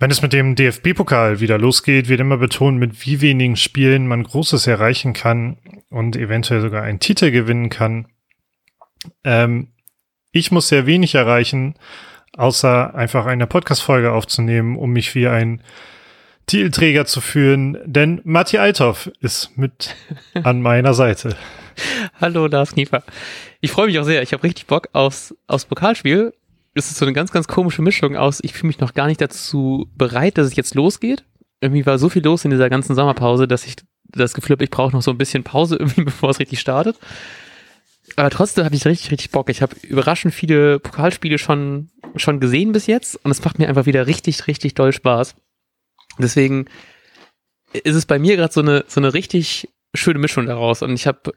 Wenn es mit dem DFB-Pokal wieder losgeht, wird immer betont, mit wie wenigen Spielen man Großes erreichen kann und eventuell sogar einen Titel gewinnen kann. Ähm, ich muss sehr wenig erreichen, außer einfach eine Podcast-Folge aufzunehmen, um mich wie ein Titelträger zu führen, denn Matti Althoff ist mit an meiner Seite. Hallo, Lars Kniefer. Ich freue mich auch sehr. Ich habe richtig Bock aufs, aufs Pokalspiel. Es ist so eine ganz, ganz komische Mischung aus. Ich fühle mich noch gar nicht dazu bereit, dass es jetzt losgeht. Irgendwie war so viel los in dieser ganzen Sommerpause, dass ich das Gefühl habe, ich brauche noch so ein bisschen Pause irgendwie, bevor es richtig startet. Aber trotzdem habe ich richtig, richtig Bock. Ich habe überraschend viele Pokalspiele schon, schon gesehen bis jetzt und es macht mir einfach wieder richtig, richtig doll Spaß. Deswegen ist es bei mir gerade so eine, so eine richtig schöne Mischung daraus und ich habe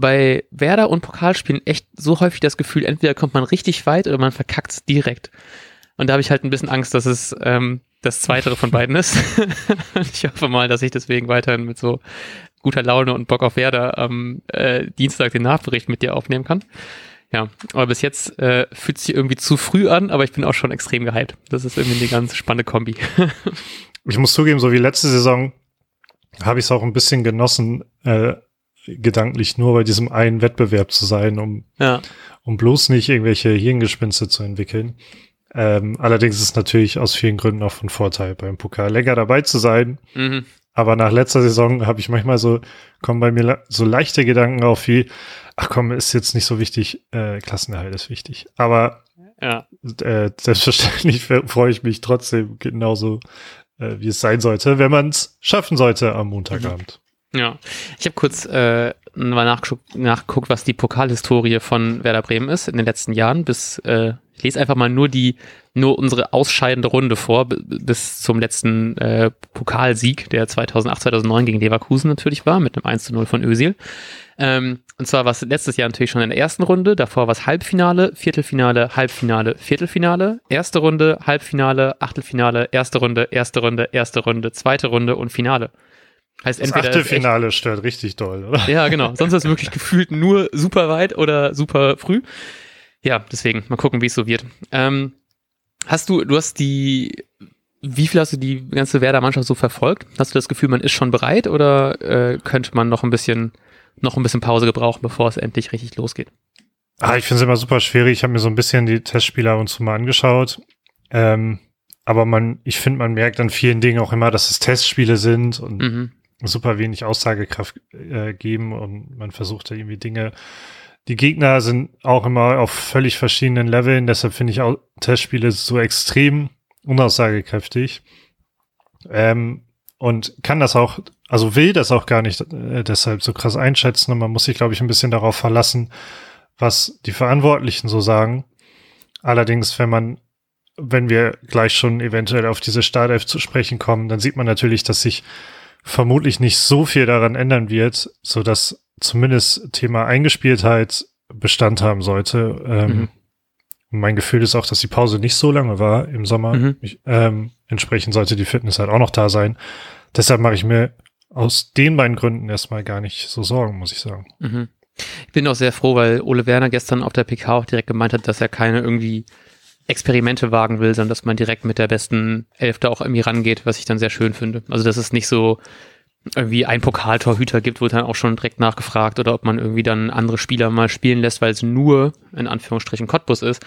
bei Werder und Pokalspielen echt so häufig das Gefühl, entweder kommt man richtig weit oder man verkackt es direkt. Und da habe ich halt ein bisschen Angst, dass es ähm, das Zweitere von beiden ist. ich hoffe mal, dass ich deswegen weiterhin mit so guter Laune und Bock auf Werder am äh, Dienstag den Nachbericht mit dir aufnehmen kann. Ja, aber bis jetzt äh, fühlt sich irgendwie zu früh an, aber ich bin auch schon extrem gehypt. Das ist irgendwie eine ganz spannende Kombi. ich muss zugeben, so wie letzte Saison habe ich es auch ein bisschen genossen, äh, gedanklich nur bei diesem einen Wettbewerb zu sein, um, ja. um bloß nicht irgendwelche Hirngespinste zu entwickeln. Ähm, allerdings ist es natürlich aus vielen Gründen auch von Vorteil, beim Pokal länger dabei zu sein. Mhm. Aber nach letzter Saison habe ich manchmal so, kommen bei mir so leichte Gedanken auf wie, ach komm, ist jetzt nicht so wichtig, äh, Klassenerhalt ist wichtig. Aber ja. äh, selbstverständlich freue ich mich trotzdem genauso, äh, wie es sein sollte, wenn man es schaffen sollte am Montagabend. Ja, ich habe kurz äh, mal nachgeguckt, nachgeguckt, was die Pokalhistorie von Werder Bremen ist in den letzten Jahren. Bis äh, ich lese einfach mal nur die, nur unsere ausscheidende Runde vor bis zum letzten äh, Pokalsieg, der 2008, 2009 gegen Leverkusen natürlich war mit einem 1 zu 0 von Özil. Ähm, und zwar war es letztes Jahr natürlich schon in der ersten Runde. Davor war es Halbfinale, Viertelfinale, Halbfinale, Viertelfinale. Erste Runde, Halbfinale, Achtelfinale, erste Runde, erste Runde, erste Runde, zweite Runde und Finale. Heißt das entweder Achtelfinale stört richtig doll, oder? Ja, genau. Sonst ist es wirklich gefühlt nur super weit oder super früh. Ja, deswegen, mal gucken, wie es so wird. Ähm, hast du, du hast die, wie viel hast du die ganze Werder-Mannschaft so verfolgt? Hast du das Gefühl, man ist schon bereit oder äh, könnte man noch ein bisschen, noch ein bisschen Pause gebrauchen, bevor es endlich richtig losgeht? Ah, ich finde es immer super schwierig. Ich habe mir so ein bisschen die Testspieler und so mal angeschaut. Ähm, aber man, ich finde, man merkt an vielen Dingen auch immer, dass es Testspiele sind und mhm super wenig Aussagekraft äh, geben und man versucht da irgendwie Dinge. Die Gegner sind auch immer auf völlig verschiedenen Leveln, deshalb finde ich auch Testspiele so extrem unaussagekräftig. Ähm, und kann das auch, also will das auch gar nicht äh, deshalb so krass einschätzen und man muss sich, glaube ich, ein bisschen darauf verlassen, was die Verantwortlichen so sagen. Allerdings, wenn man, wenn wir gleich schon eventuell auf diese Startelf zu sprechen kommen, dann sieht man natürlich, dass sich vermutlich nicht so viel daran ändern wird, so dass zumindest Thema Eingespieltheit Bestand haben sollte. Ähm, mhm. Mein Gefühl ist auch, dass die Pause nicht so lange war im Sommer. Mhm. Ich, ähm, entsprechend sollte die Fitness halt auch noch da sein. Deshalb mache ich mir aus den beiden Gründen erstmal gar nicht so Sorgen, muss ich sagen. Mhm. Ich bin auch sehr froh, weil Ole Werner gestern auf der PK auch direkt gemeint hat, dass er keine irgendwie Experimente wagen will, sondern dass man direkt mit der besten Elfte auch irgendwie rangeht, was ich dann sehr schön finde. Also dass es nicht so irgendwie ein Pokaltorhüter gibt, wo dann auch schon direkt nachgefragt oder ob man irgendwie dann andere Spieler mal spielen lässt, weil es nur in Anführungsstrichen Cottbus ist.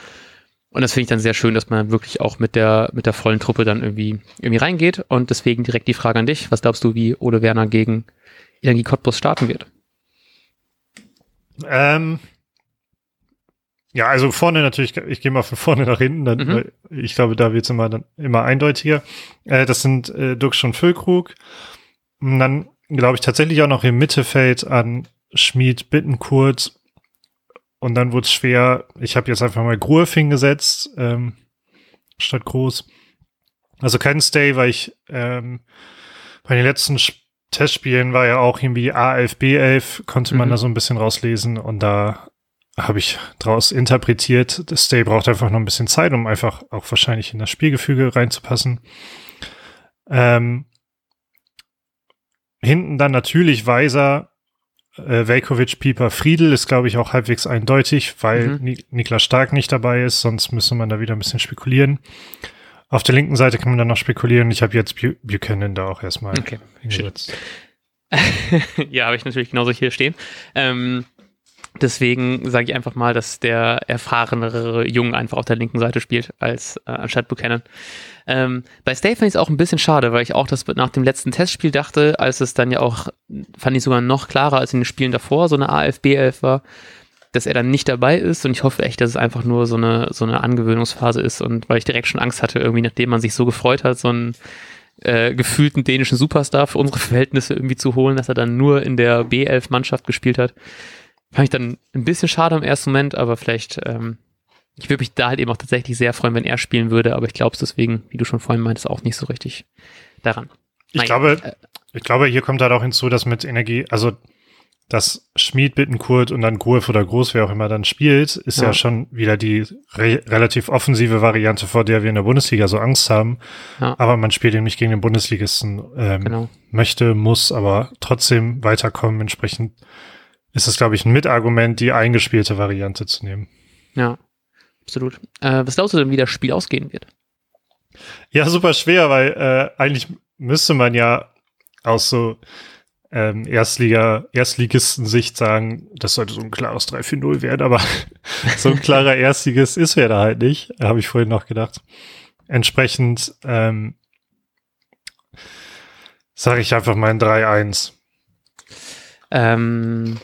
Und das finde ich dann sehr schön, dass man wirklich auch mit der, mit der vollen Truppe dann irgendwie, irgendwie reingeht. Und deswegen direkt die Frage an dich. Was glaubst du, wie Ole Werner gegen Energie Cottbus starten wird? Ähm, ja, also vorne natürlich, ich gehe mal von vorne nach hinten, dann, mhm. ich glaube, da wird's immer dann immer eindeutiger. Äh, das sind äh, Dux und Füllkrug. Und dann glaube ich tatsächlich auch noch im Mittelfeld an Schmied, Bittenkurt. Und dann wurde es schwer. Ich habe jetzt einfach mal Gruev hingesetzt, ähm, statt Groß. Also kein Stay, weil ich ähm, bei den letzten Testspielen war ja auch irgendwie A11, B11, konnte man mhm. da so ein bisschen rauslesen. Und da habe ich daraus interpretiert, das Stay braucht einfach noch ein bisschen Zeit, um einfach auch wahrscheinlich in das Spielgefüge reinzupassen. Ähm, hinten dann natürlich Weiser, äh, Velkovic, Pieper, Friedel ist, glaube ich, auch halbwegs eindeutig, weil mhm. Niklas Stark nicht dabei ist, sonst müsste man da wieder ein bisschen spekulieren. Auf der linken Seite kann man dann noch spekulieren. Ich habe jetzt Buchanan da auch erstmal okay. hingesetzt. ja, habe ich natürlich genauso hier stehen. Ähm, deswegen sage ich einfach mal, dass der erfahrenere Jung einfach auf der linken Seite spielt, als äh, anstatt Buchanan. Ähm, bei Stay fand ich es auch ein bisschen schade, weil ich auch das nach dem letzten Testspiel dachte, als es dann ja auch, fand ich sogar noch klarer als in den Spielen davor, so eine AFB-11 war, dass er dann nicht dabei ist und ich hoffe echt, dass es einfach nur so eine, so eine Angewöhnungsphase ist und weil ich direkt schon Angst hatte, irgendwie nachdem man sich so gefreut hat, so einen äh, gefühlten dänischen Superstar für unsere Verhältnisse irgendwie zu holen, dass er dann nur in der B11-Mannschaft gespielt hat. Fand ich dann ein bisschen schade im ersten Moment, aber vielleicht, ähm, ich würde mich da halt eben auch tatsächlich sehr freuen, wenn er spielen würde, aber ich glaube es deswegen, wie du schon vorhin meintest, auch nicht so richtig daran. Ich Nein, glaube, äh, ich glaube, hier kommt halt auch hinzu, dass mit Energie, also dass Schmied, Bittenkurt und dann Groef oder Groß, wer auch immer dann spielt, ist ja, ja schon wieder die re relativ offensive Variante, vor der wir in der Bundesliga so Angst haben. Ja. Aber man spielt eben nicht gegen den Bundesligisten. Ähm, genau. Möchte, muss aber trotzdem weiterkommen. Entsprechend ist es, glaube ich, ein Mitargument, die eingespielte Variante zu nehmen. Ja, absolut. Äh, was glaubst du denn, wie das Spiel ausgehen wird? Ja, super schwer, weil äh, eigentlich müsste man ja aus so ähm, Erstliga, Erstligisten-Sicht sagen, das sollte so ein klares 3-4-0 werden, aber so ein klarer Erstligist ist wer da halt nicht, habe ich vorhin noch gedacht. Entsprechend ähm, sage ich einfach mal ein 3-1. Ähm,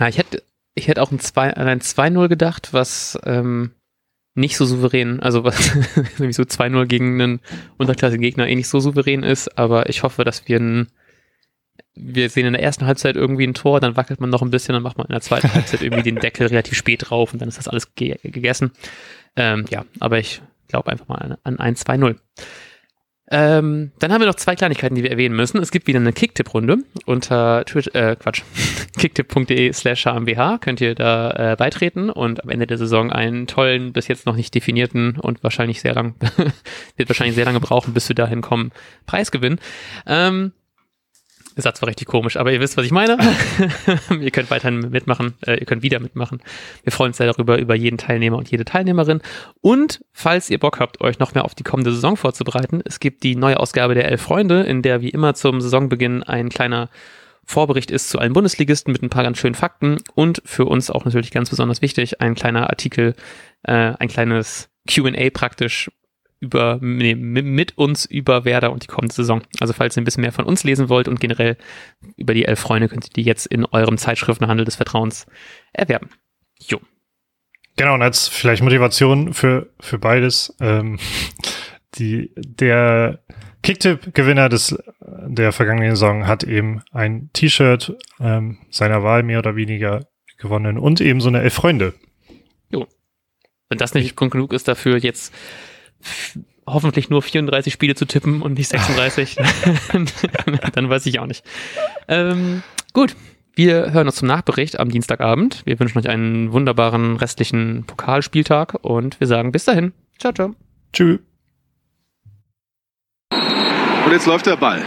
ja, ich hätte ich hätte auch ein 2-0 gedacht, was ähm, nicht so souverän, also was nämlich so 2-0 gegen einen unterklassigen Gegner eh nicht so souverän ist, aber ich hoffe, dass wir ein wir sehen in der ersten Halbzeit irgendwie ein Tor, dann wackelt man noch ein bisschen, dann macht man in der zweiten Halbzeit irgendwie den Deckel relativ spät drauf und dann ist das alles ge gegessen. Ähm, ja, aber ich glaube einfach mal an, an 1-2-0. Ähm, dann haben wir noch zwei Kleinigkeiten, die wir erwähnen müssen. Es gibt wieder eine Kicktipp-Runde unter Twitch, äh, Quatsch, kicktipp.de slash hmbh könnt ihr da äh, beitreten und am Ende der Saison einen tollen, bis jetzt noch nicht definierten und wahrscheinlich sehr lang, wird wahrscheinlich sehr lange brauchen, bis wir dahin kommen, Preis gewinnen. Ähm, der Satz war richtig komisch, aber ihr wisst, was ich meine. ihr könnt weiterhin mitmachen, äh, ihr könnt wieder mitmachen. Wir freuen uns sehr darüber, über jeden Teilnehmer und jede Teilnehmerin. Und falls ihr Bock habt, euch noch mehr auf die kommende Saison vorzubereiten, es gibt die neue Ausgabe der Elf Freunde, in der wie immer zum Saisonbeginn ein kleiner Vorbericht ist zu allen Bundesligisten mit ein paar ganz schönen Fakten und für uns auch natürlich ganz besonders wichtig, ein kleiner Artikel, äh, ein kleines QA praktisch über, nee, mit uns über Werder und die kommende Saison. Also falls ihr ein bisschen mehr von uns lesen wollt und generell über die elf Freunde, könnt ihr die jetzt in eurem Zeitschriftenhandel des Vertrauens erwerben. Jo. Genau, und als vielleicht Motivation für, für beides, ähm, die, der Kicktipp-Gewinner des, der vergangenen Saison hat eben ein T-Shirt ähm, seiner Wahl mehr oder weniger gewonnen und eben so eine Elf Freunde. Jo. Wenn das nicht Grund genug ist dafür, jetzt hoffentlich nur 34 Spiele zu tippen und nicht 36, dann weiß ich auch nicht. Ähm, gut, wir hören uns zum Nachbericht am Dienstagabend. Wir wünschen euch einen wunderbaren restlichen Pokalspieltag und wir sagen bis dahin. Ciao, ciao. Tschüss. Und jetzt läuft der Ball.